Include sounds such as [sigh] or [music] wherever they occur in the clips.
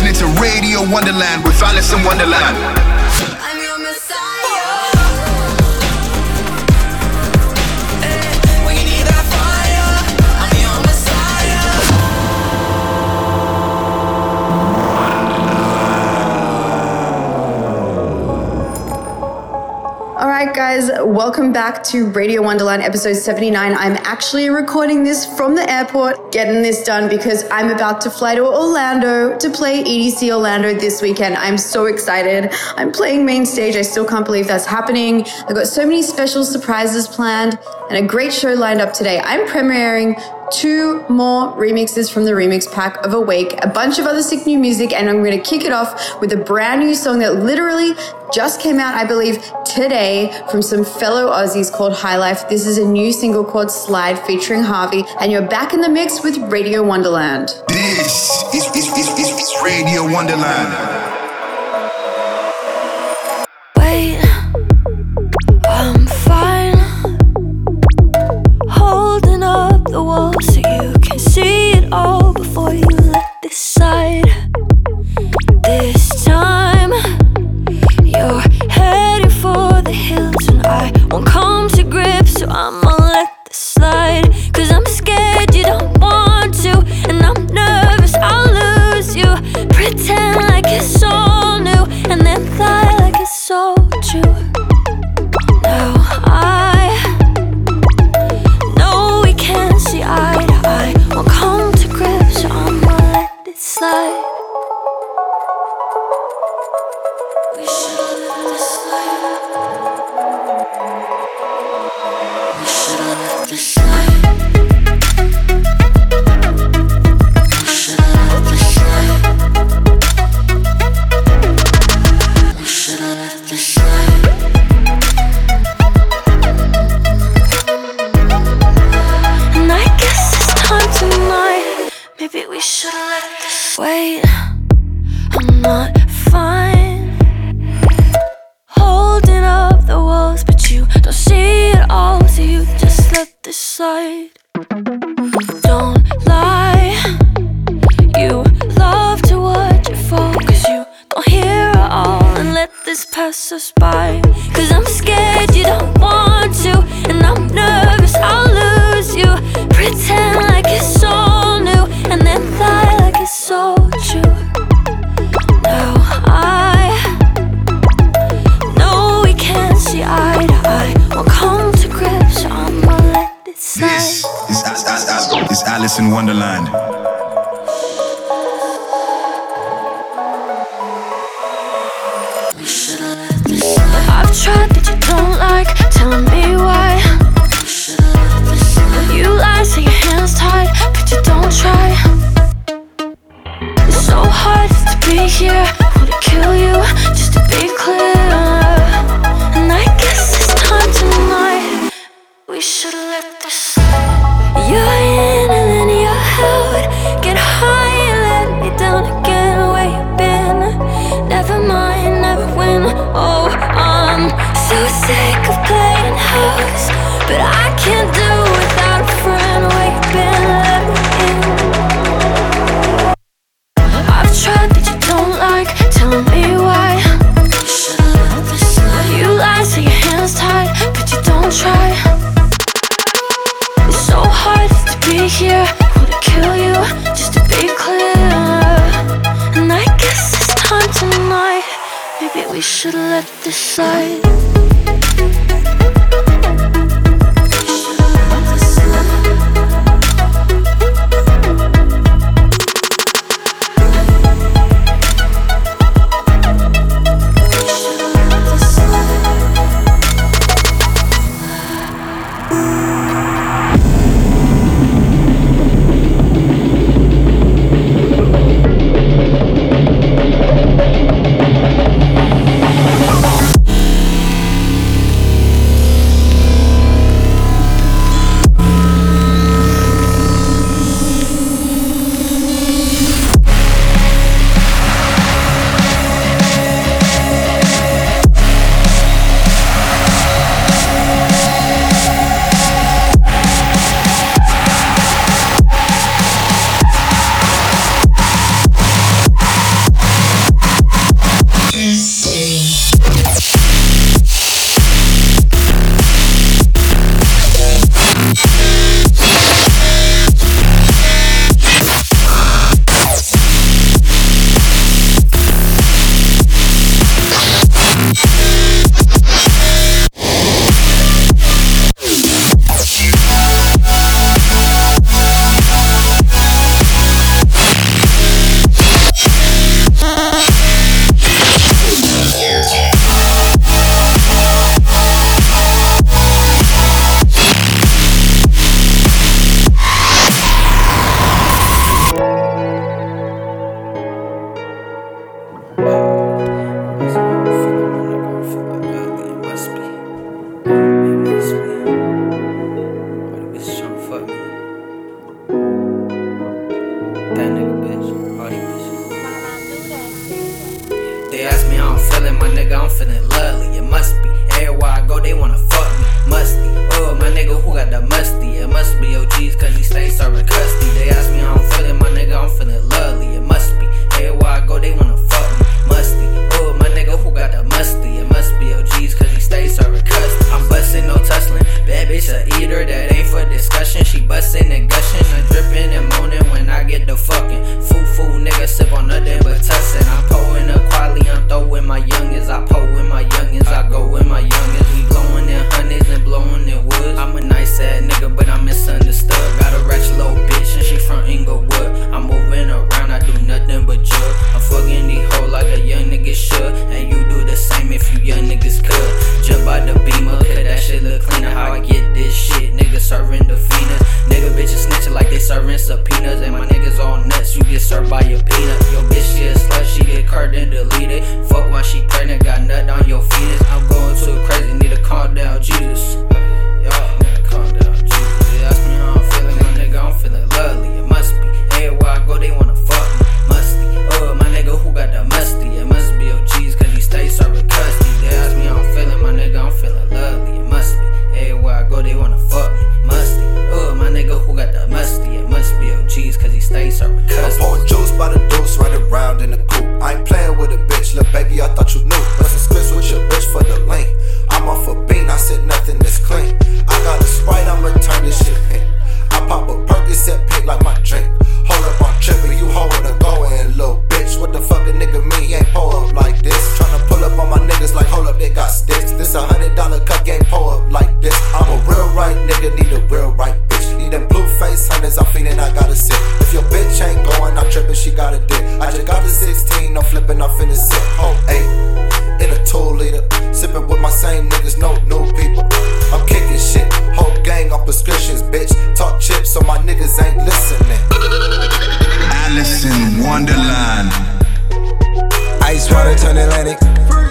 listening to Radio Wonderland with Alison Wonderland. Guys, welcome back to Radio Wonderland episode 79. I'm actually recording this from the airport, getting this done because I'm about to fly to Orlando to play EDC Orlando this weekend. I'm so excited. I'm playing main stage. I still can't believe that's happening. I've got so many special surprises planned and a great show lined up today. I'm premiering two more remixes from the remix pack of Awake, a bunch of other sick new music, and I'm going to kick it off with a brand new song that literally just came out, I believe, today from some fellow Aussies called High Life. This is a new single called Slide featuring Harvey, and you're back in the mix with Radio Wonderland. This is, is, is, is, is Radio Wonderland. the wall so you can see it all before you serving subpoenas. And my niggas all nuts, you get served by your peanut. Your bitch, she a slut, she get curved and deleted. Fuck while she pregnant, got nut on your fetus. I'm going too crazy, need to calm down, Jesus. Y'all, nigga, calm down, Jesus. They ask me how I'm feeling, my nigga, I'm feeling lovely. It must be. Everywhere I go, they wanna fuck me. Must be. Oh, my nigga, who got the musty? Pouring juice by the deuce, right around in the coupe. I ain't playing with a bitch, look baby, I thought you knew. Bustin' scripts with your bitch for the link. I'm off a bean, I said nothing that's clean. I got a sprite, I'ma turn this shit pink. I pop a Percocet pink like my drink. Hold up, I'm trippin', you holdin' a goin', little bitch. What the fuck a nigga mean? He ain't pull up like this. Tryna pull up on my niggas like, hold up, they got sticks. This a hundred dollar cut game, pull up like this. I'm a real right nigga, need a real right bitch. Need them blue face hunters, I'm feeling I gotta sit. If your bitch ain't going, I'm trippin', she got a dick. I just got a 16, I'm flippin', I'm finna sit. Oh, eight, in a two liter. Sippin' with my same niggas, no new people. I'm kicking shit, whole gang on prescriptions, bitch. Talk chips so my niggas ain't listening. Alison Wonderland. Ice water turn Atlantic.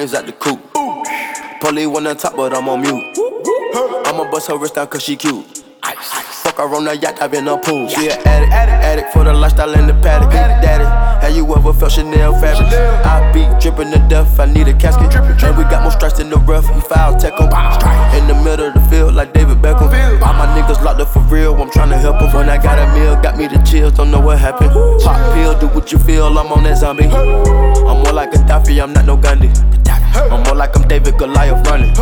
shit. Blow the the coop. Polly on top, but I'm on mute. I'ma bust her wrist down cause she cute. Fuck her on the yacht, I've been a pool. She an addict, addict for the lifestyle in the paddock. Daddy, have you ever felt Chanel fabric? I be dripping to death, I need a casket. And we got more strikes in the rough, we foul tech 'em. In the middle of the field, like David Beckham. All my niggas locked up for real, I'm tryna help 'em. When I got a meal, got me the chills, don't know what happened. Pop pill, do what you feel, I'm on that zombie. I'm more like a Gaddafi, I'm not no Gandhi. I'm more like I'm David Goliath running.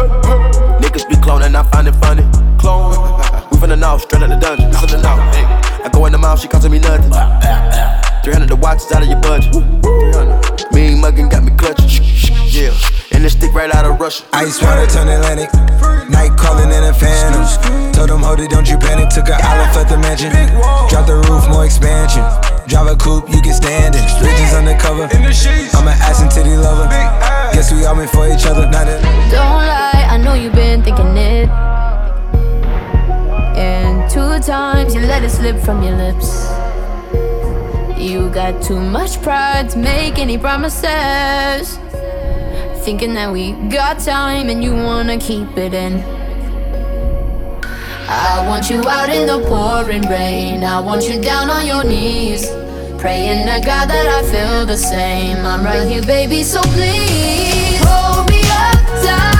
Niggas be cloning, I find it funny. Clone. [laughs] We finna know, straight out the dungeon. Finna know. Hey. I go in the mouth, she costing me nothing. 300 the watch is out of your budget. 300. Mean muggin' got me clutching. Yeah. And this stick right out of Russia. Ice water turn Atlantic. Night calling in a phantom. Told them, hold it, don't you panic. Took an island, left the mansion. Drop the roof, more expansion. Drive a coupe, you can stand it. Bitches undercover. I'm an ass and titty lover. Guess we all meant for each other. Now that Don't lie, I know you've been thinking it. Two times you let it slip from your lips. You got too much pride to make any promises. Thinking that we got time and you wanna keep it in. I want you out in the pouring rain. I want you down on your knees. Praying to God that I feel the same. I'm right here, baby, so please hold me up, tie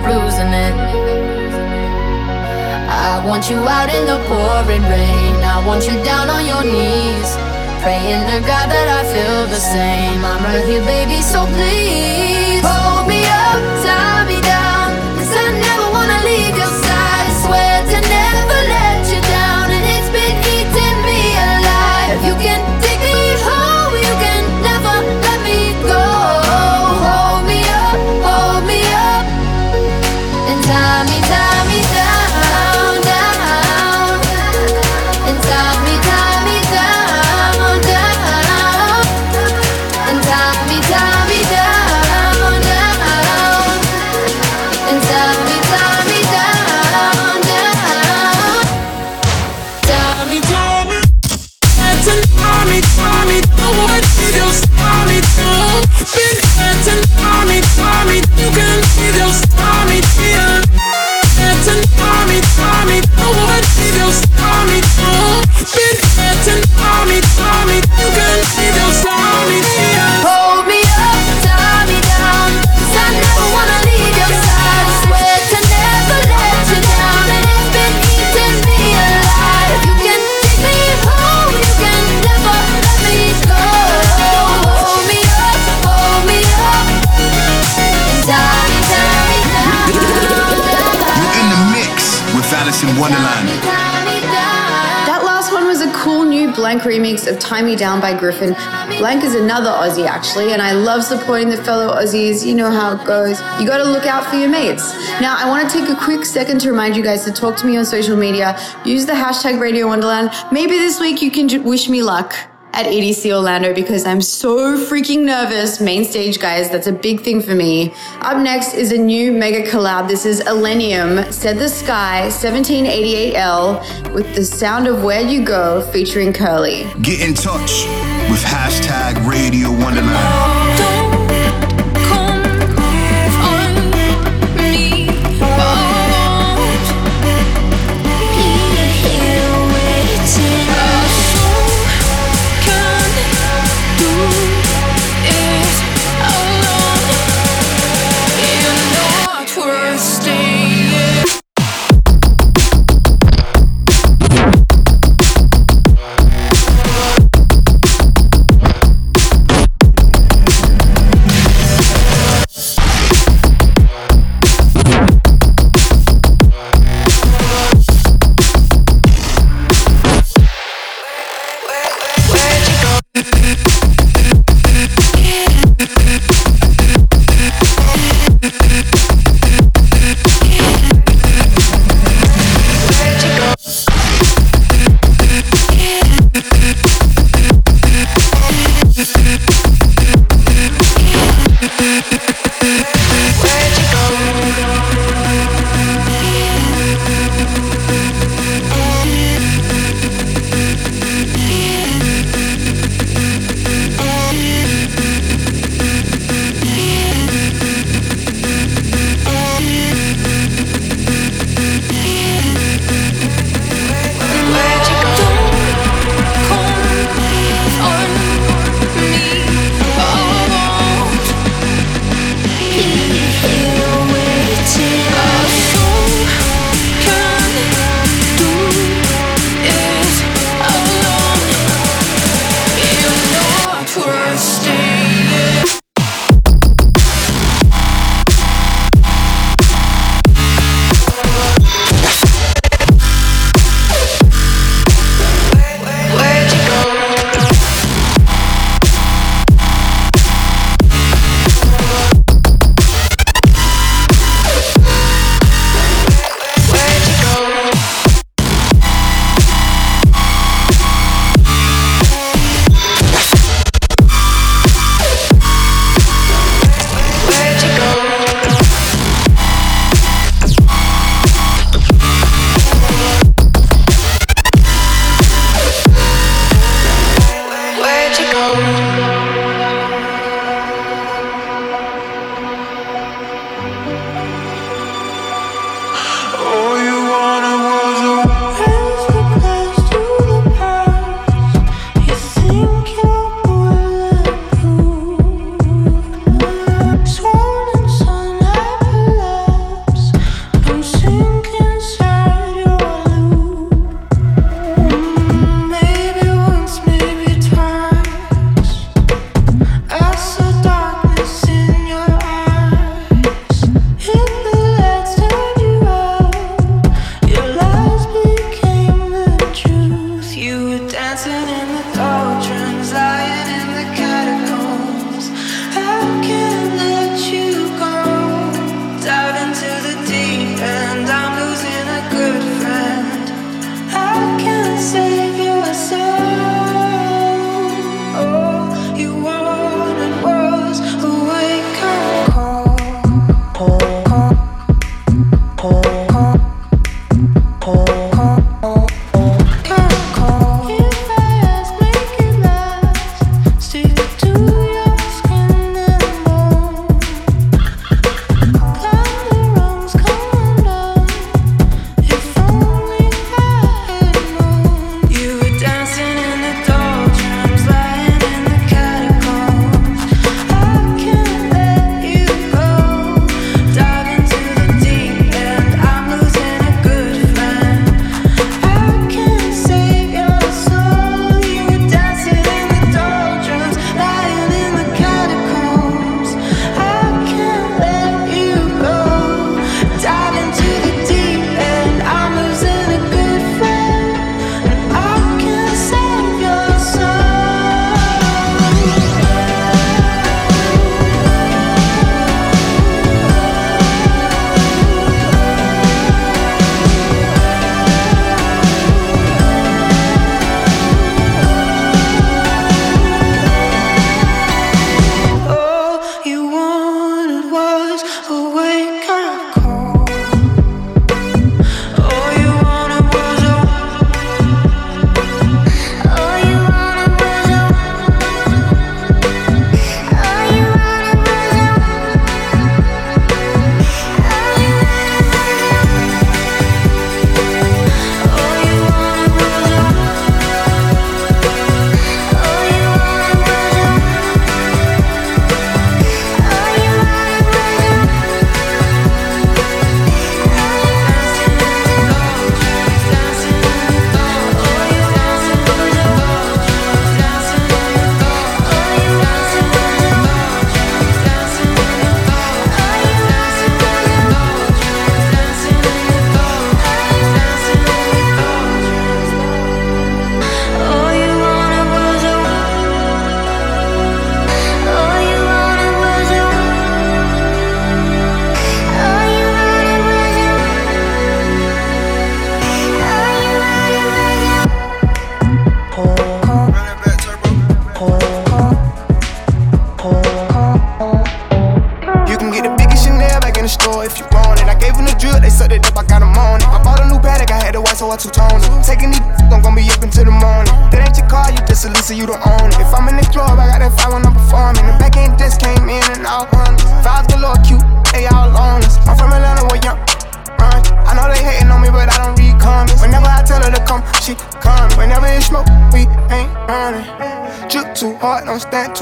up losing it. I want you out in the pouring rain. I want you down on your knees. Praying to God that I feel the same. I'm right here, baby, so please Tie Me Down by Gryffin. Blank is another Aussie actually, and I love supporting the fellow Aussies. You know how it goes. You gotta look out for your mates. Now, I wanna take a quick second to remind you guys to talk to me on social media. Use the hashtag Radio Wonderland. Maybe this week you can j- wish me luck at EDC Orlando because I'm so freaking nervous. Main stage, guys, that's a big thing for me. Up next is a new mega collab. This is Illenium, Said the Sky, 1788L, with the sound of Where You Go featuring Curly. Get in touch with hashtag Radio Wonderland.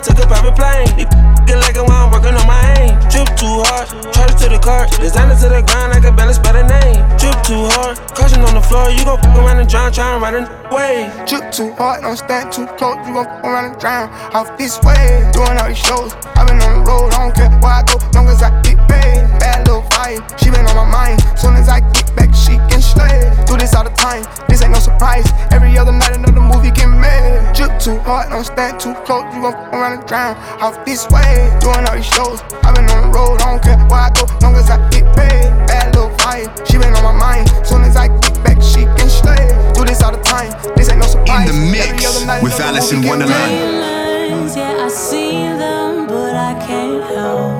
I took a private plane. Get like while I'm working on my aim. Drip too hard, charge to the car. Designer to the ground, like a balance by the name. Drip too hard, caution on the floor. You gon' fuck around and drown, try and ride a way. Drip too hard, don't stand too close. You gon' fuck around and drown. Off this way, doing all these shows. I've been on the road, I don't care where I go, long Drip don't stand too close. You gon' fuck around and drown. Off this way, doing all these shows. i been on the road, I don't care where I go, long as I get paid. Bad little fire, she been on my mind. Soon as I get back, she can slay. Do this all the time, this ain't no surprise. In the mix with Alison Wonderland. Yeah, I see them, but I can't help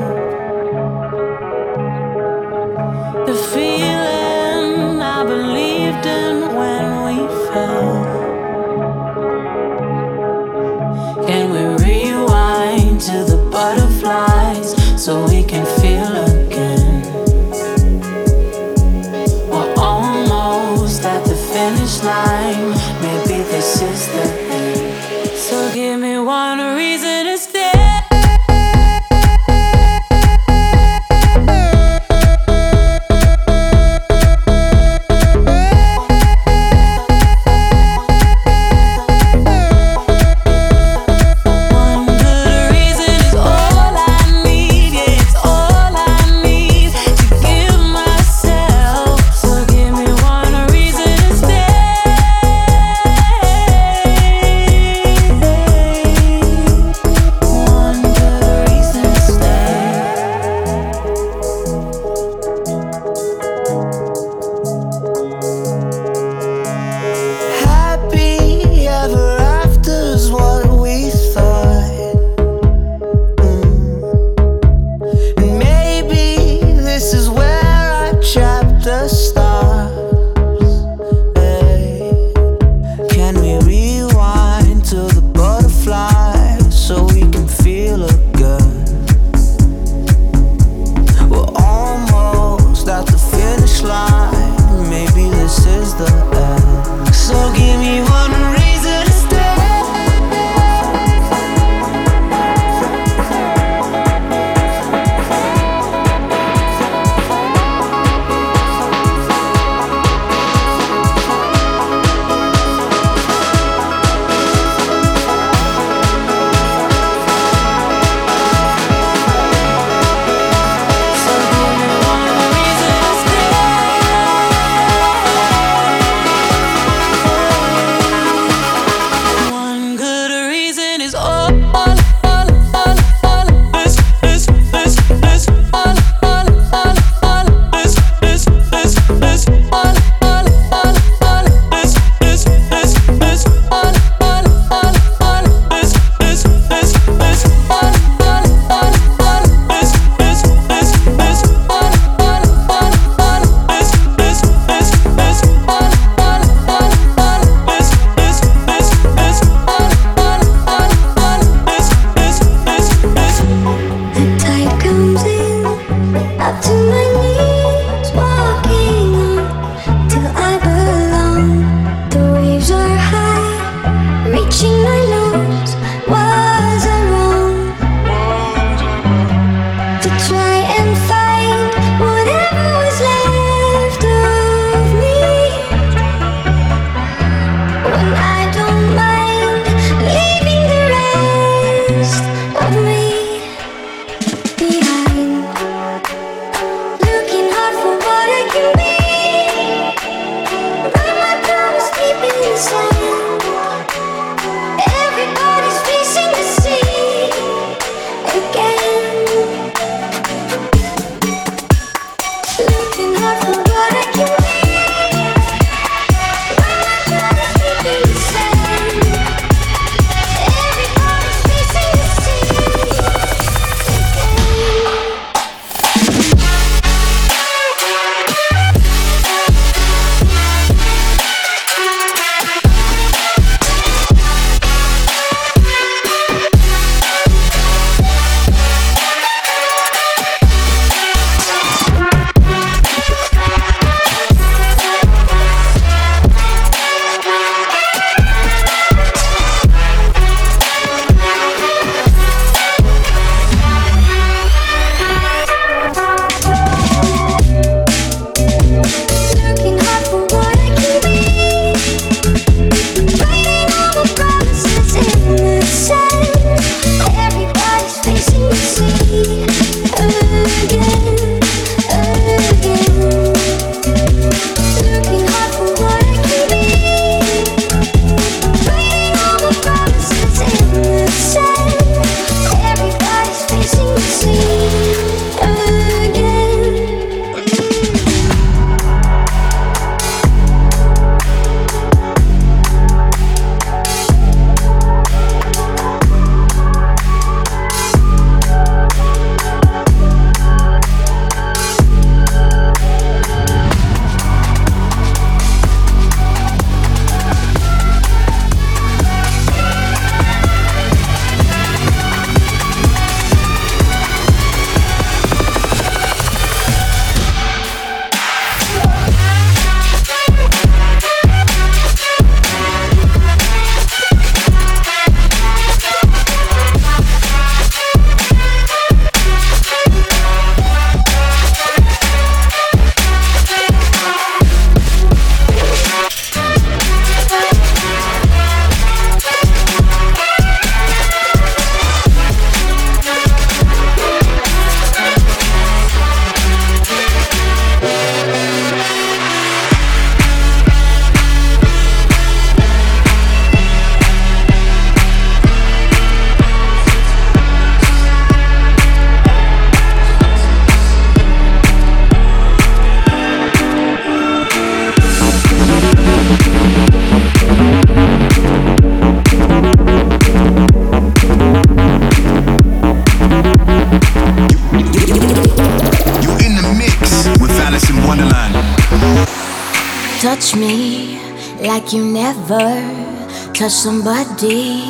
Touch somebody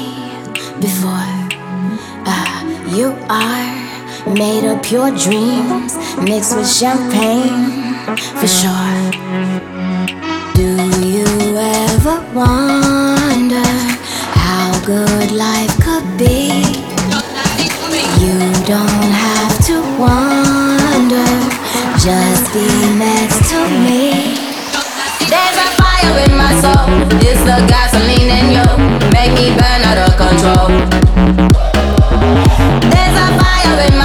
before. Uh, you are made of pure dreams mixed with champagne for sure. Do you ever wonder how good life could be? You don't have to wonder just. It's the gasoline in you, make me burn out of control. There's a fire in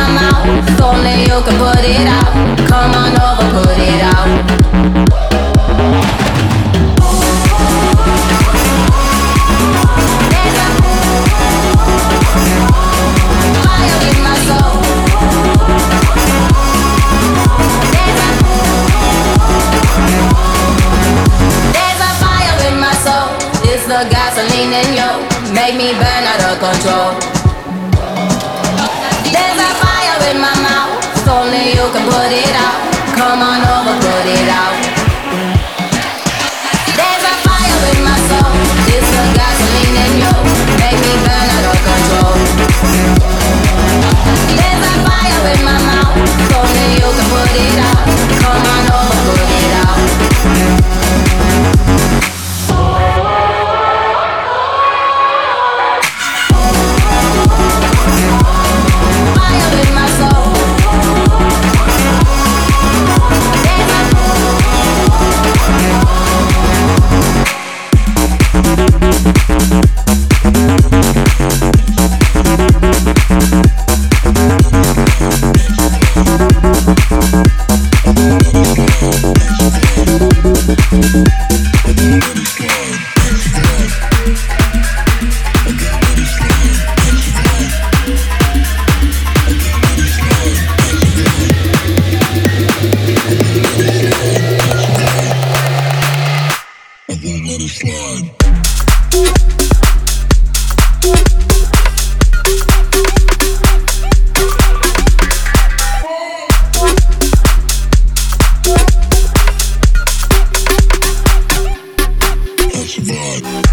Survive.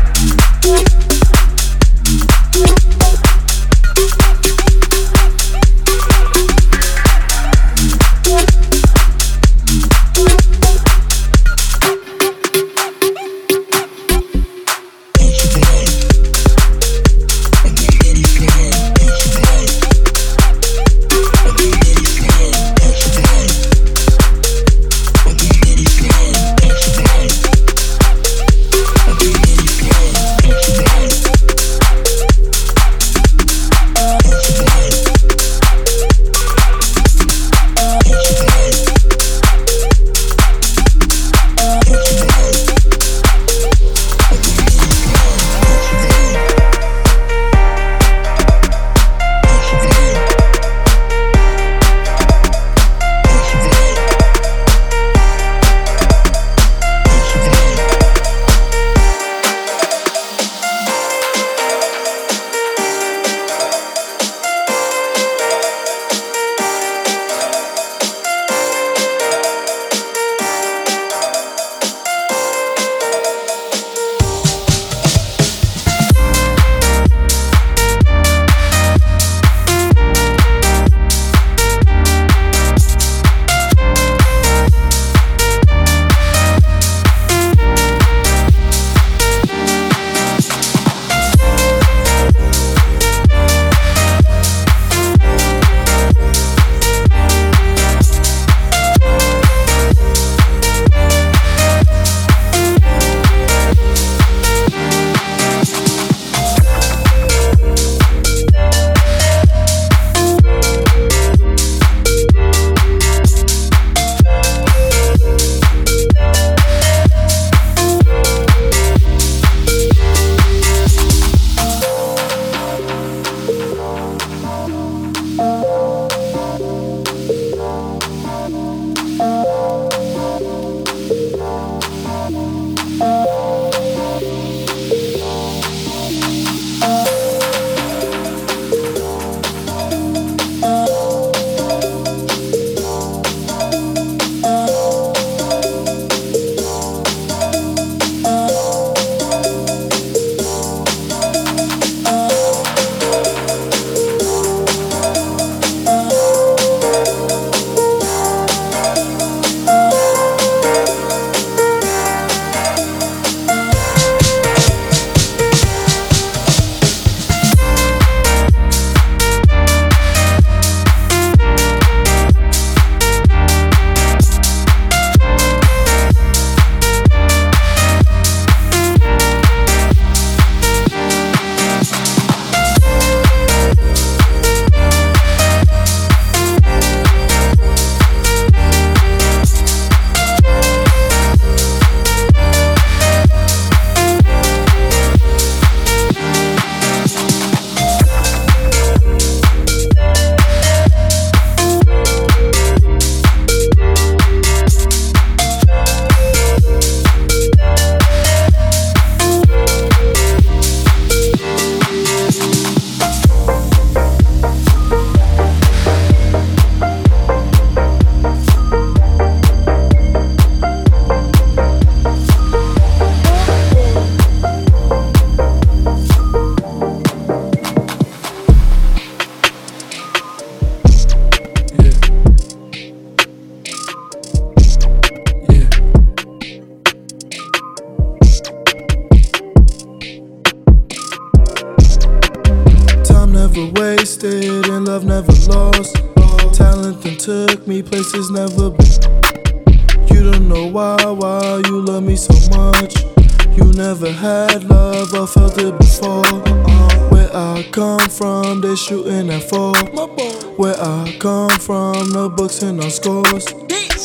No books and no scores.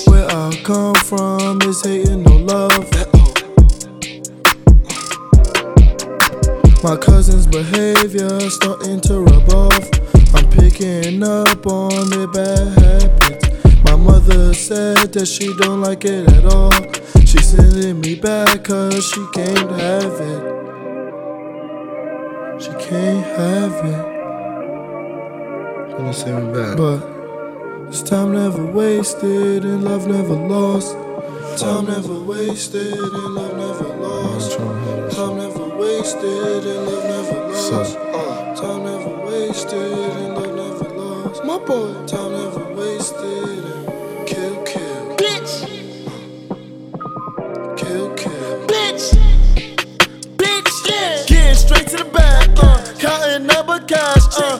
Where I come from is hating no love. My cousin's behavior starting to rub off. I'm picking up on their bad habits. My mother said that she don't like it at all. She sending me back cause she can't have it. She can't have it. Gonna send me back. But this time never wasted and love never lost. Time never wasted and love never lost. Time never wasted and love never lost. Time never wasted and love never lost. My boy. Time never wasted and kill, kill. Bitch. Kill, kill. Bitch. Bitch. Yeah. Getting straight to the bag, uh, counting number cash, uh,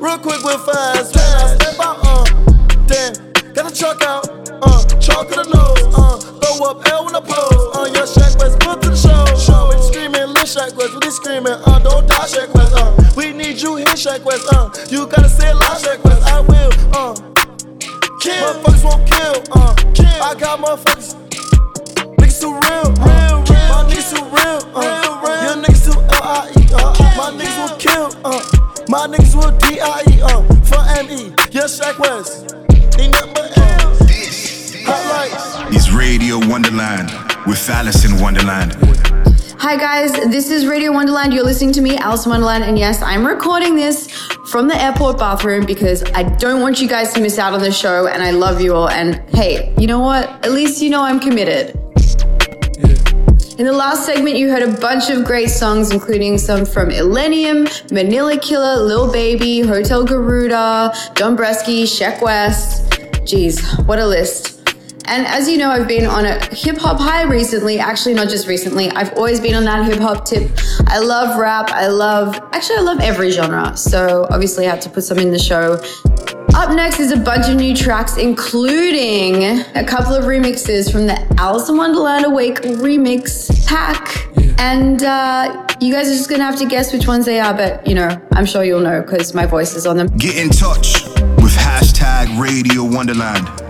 real quick with fast, when I step out, uh, damn, got the truck out, uh, chalk of the nose, uh, throw up L when I pose, uh, yeah, Sheck Wes, put to the show, show, we screaming, lit Sheck Wes, we screaming, uh, don't die Sheck Wes, uh, we need you here, Sheck Wes, uh, you gotta say it loud, Sheck Wes, I will, uh, kill, motherfuckers won't kill, uh, kill, I got motherfuckers, niggas too real, real, real, my niggas too real, uh, your niggas too L-I-E, uh, my niggas will kill, uh, my niggas will D-I-E, uh, for M-E, yeah, Sheck Wes, ain't nothing but L, highlights. Is Radio Wonderland with Alison Wonderland. Hi guys, this is Radio Wonderland. You're listening to me, Alison Wonderland, and yes, I'm recording this from the airport bathroom because I don't want you guys to miss out on the show, and I love you all. And hey, you know what? At least you know I'm committed. In the last segment, you heard a bunch of great songs, including some from Illenium, Manila Killa, Lil Baby, Hotel Garuda, Dombresky, Sheck Wes. Jeez, what a list. And as you know, I've been on a hip hop high recently. Actually, not just recently. I've always been on that hip hop tip. I love rap. I love, actually, I love every genre. So obviously, I had to put some in the show. Up next is a bunch of new tracks, including a couple of remixes from the Alison Wonderland Awake remix pack. And uh, you guys are just gonna have to guess which ones they are, but you know, I'm sure you'll know because my voice is on them. Get in touch with hashtag Radio Wonderland.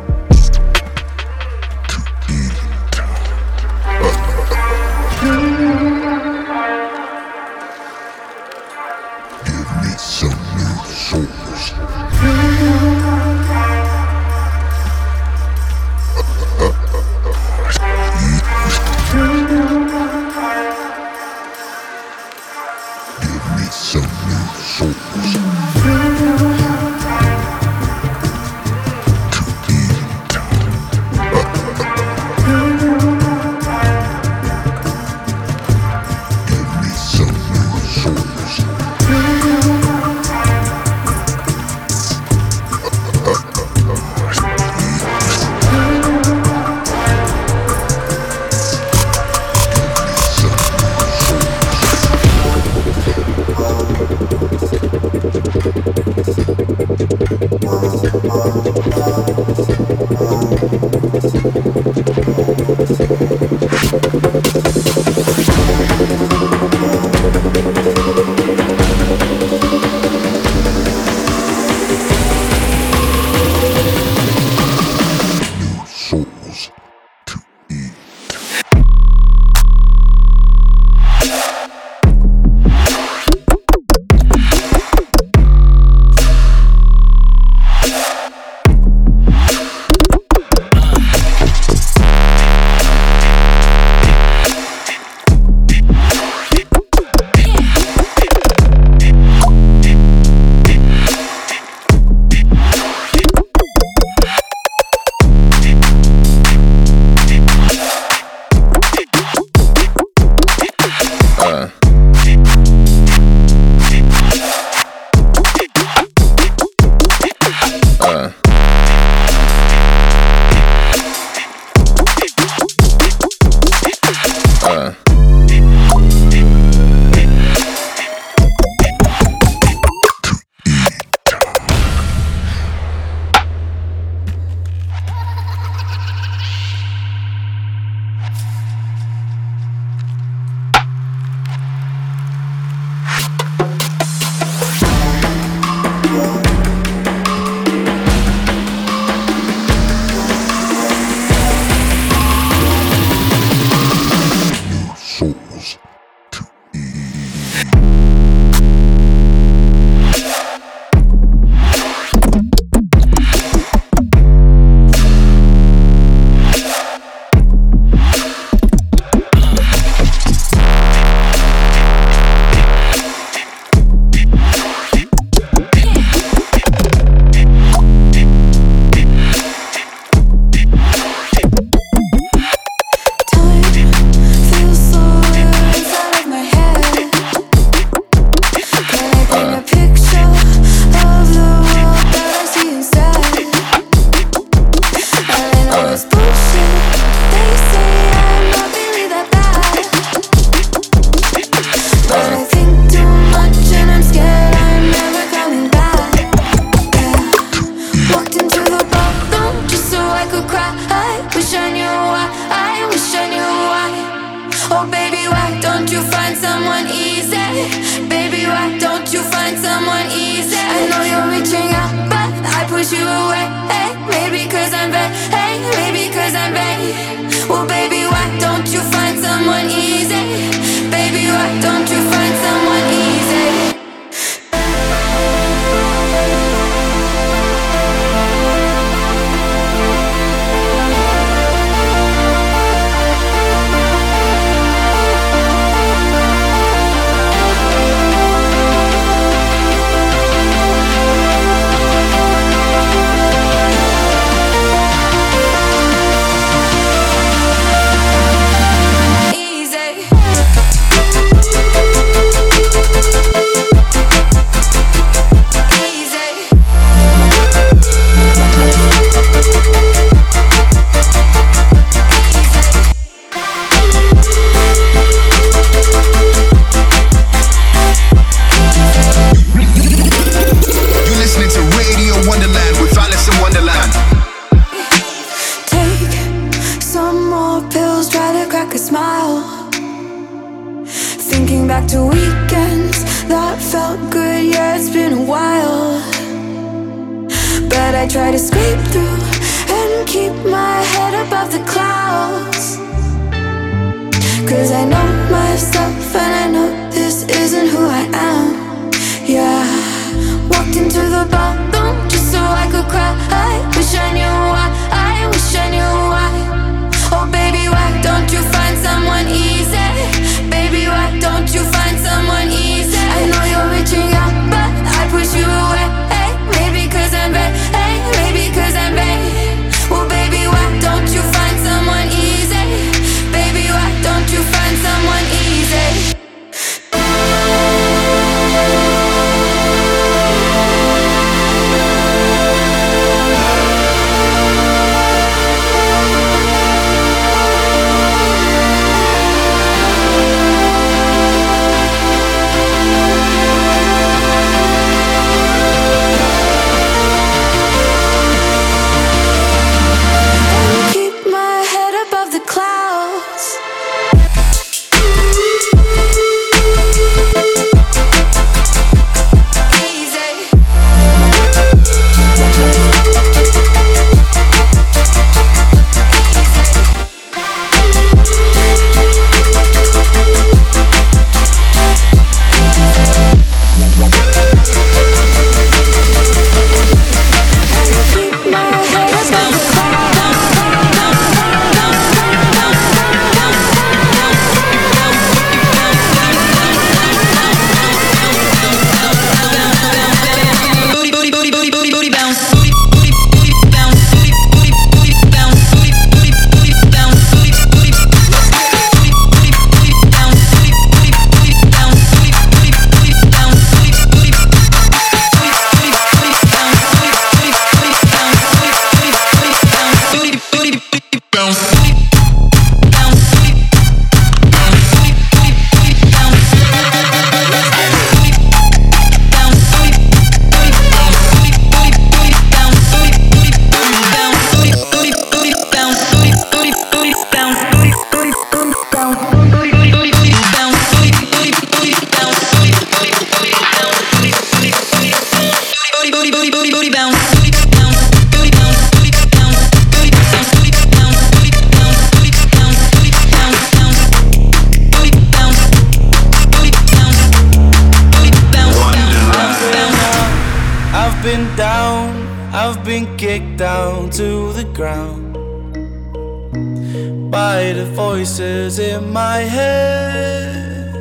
by the voices in my head.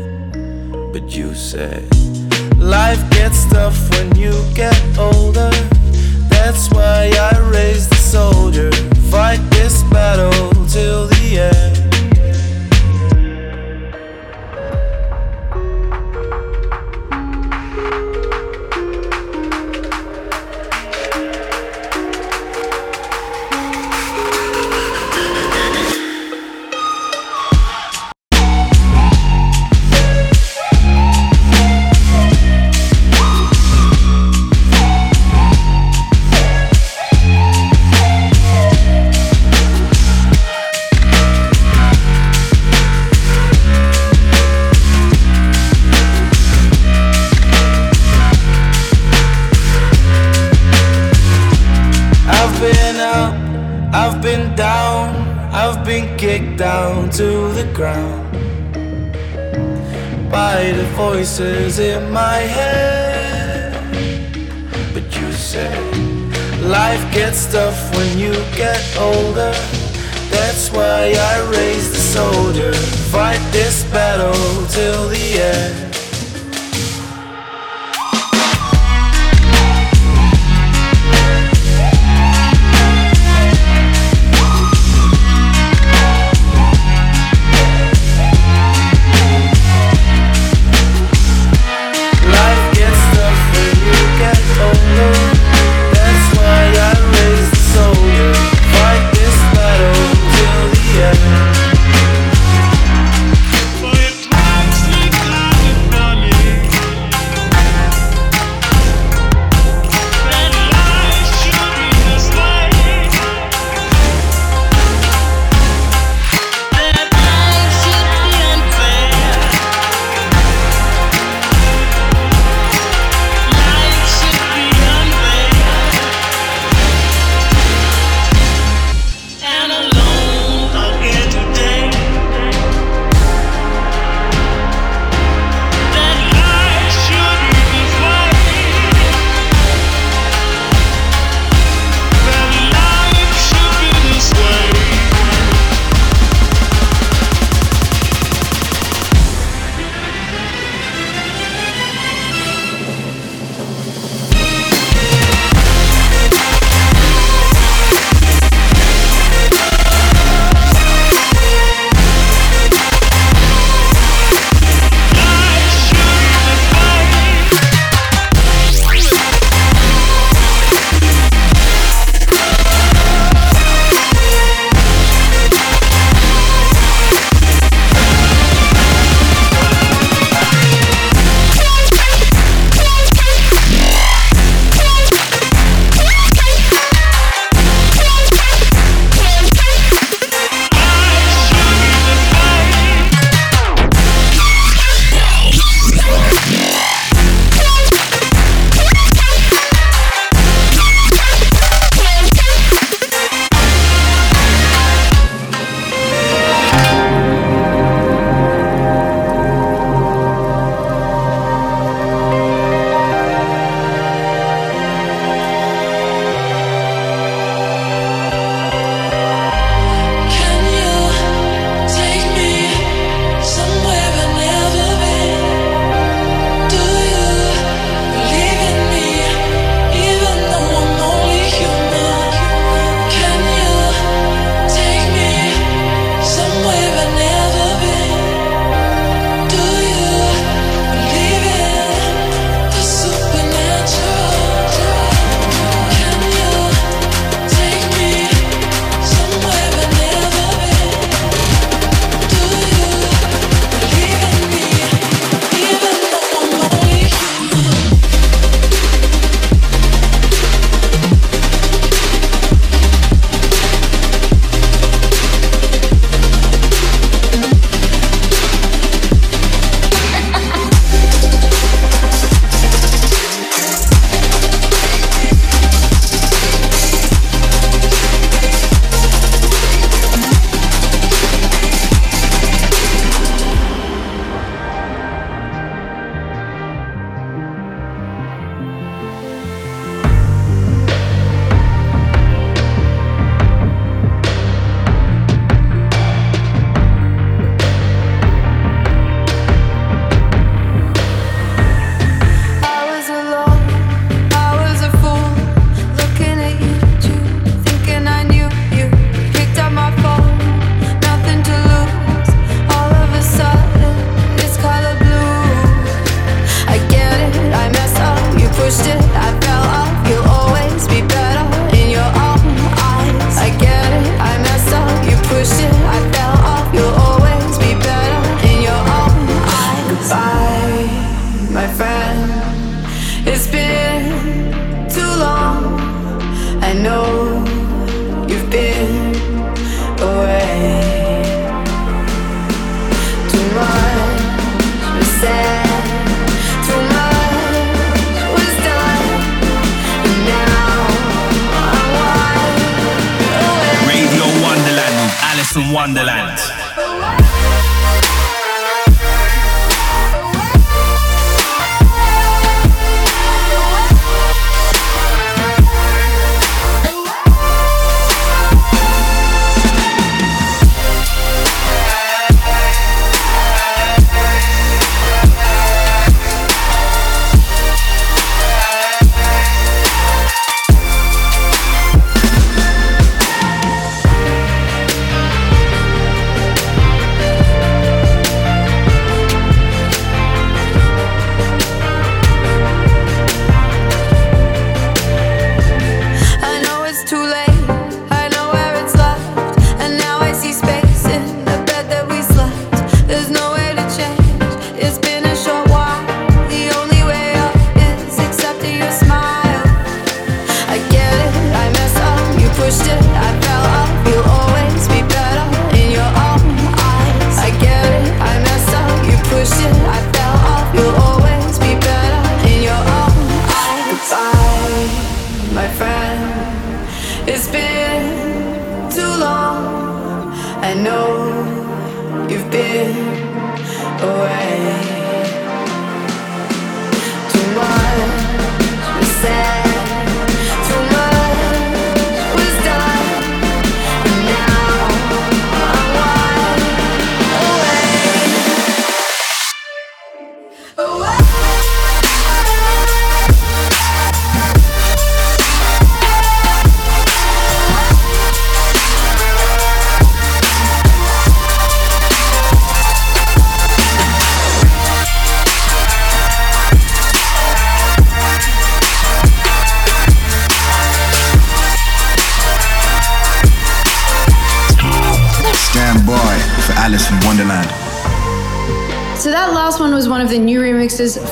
But you said, Life gets tough when you get older. That's why I raised the soldier. Fight this battle till the end. voices in my head. But you said life gets tough when you get older.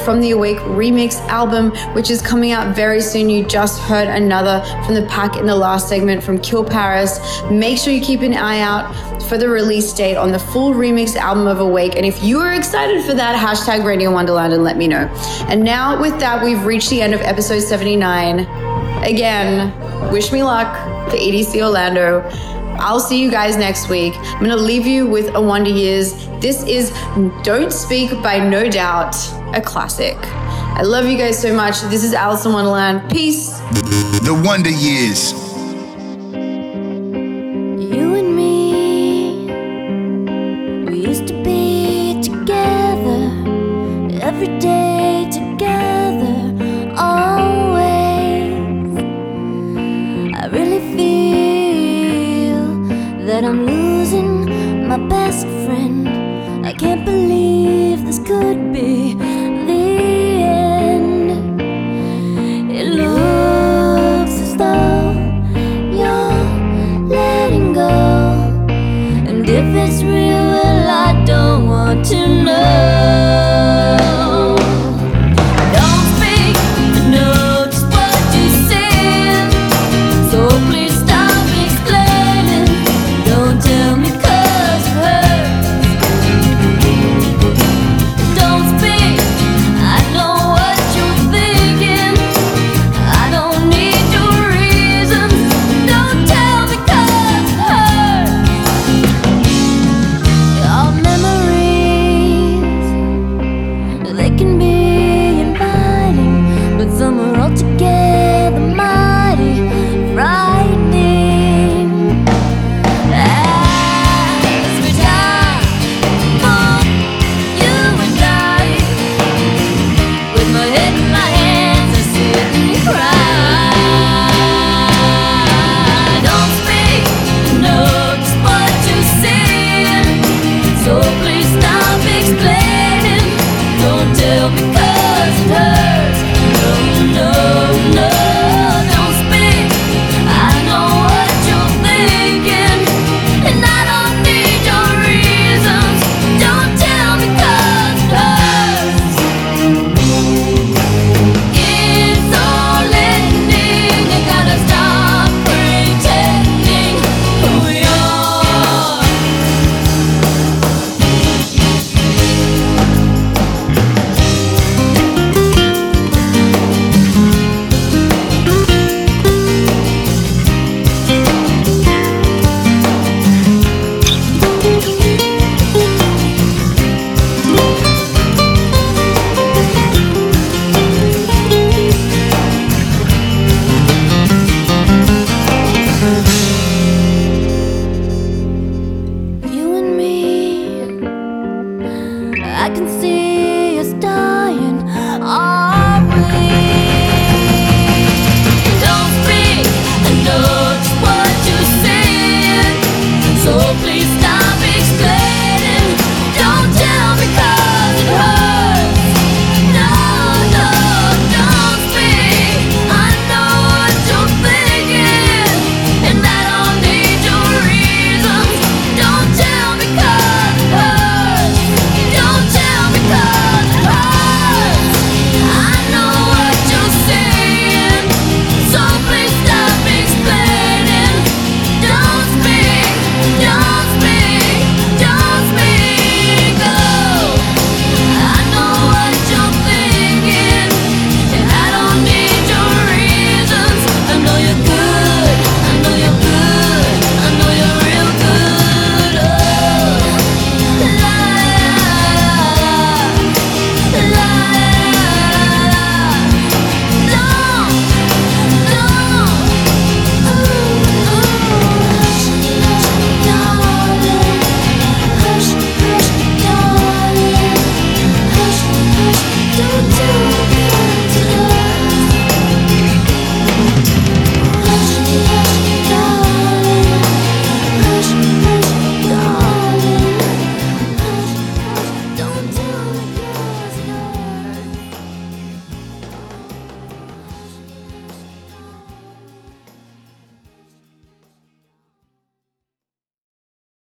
From the Awake remix album, which is coming out very soon. You just heard another from the pack in the last segment from Kill Paris. Make sure you keep an eye out for the release date on the full remix album of Awake. And if you are excited for that, hashtag Radio Wonderland and let me know. And now with that, we've reached the end of episode 79. Again, wish me luck for EDC Orlando. I'll see you guys next week. I'm gonna leave you with a Wonder Years. This is Don't Speak by No Doubt, a classic. I love you guys so much. This is Alison Wonderland. Peace. The Wonder Years.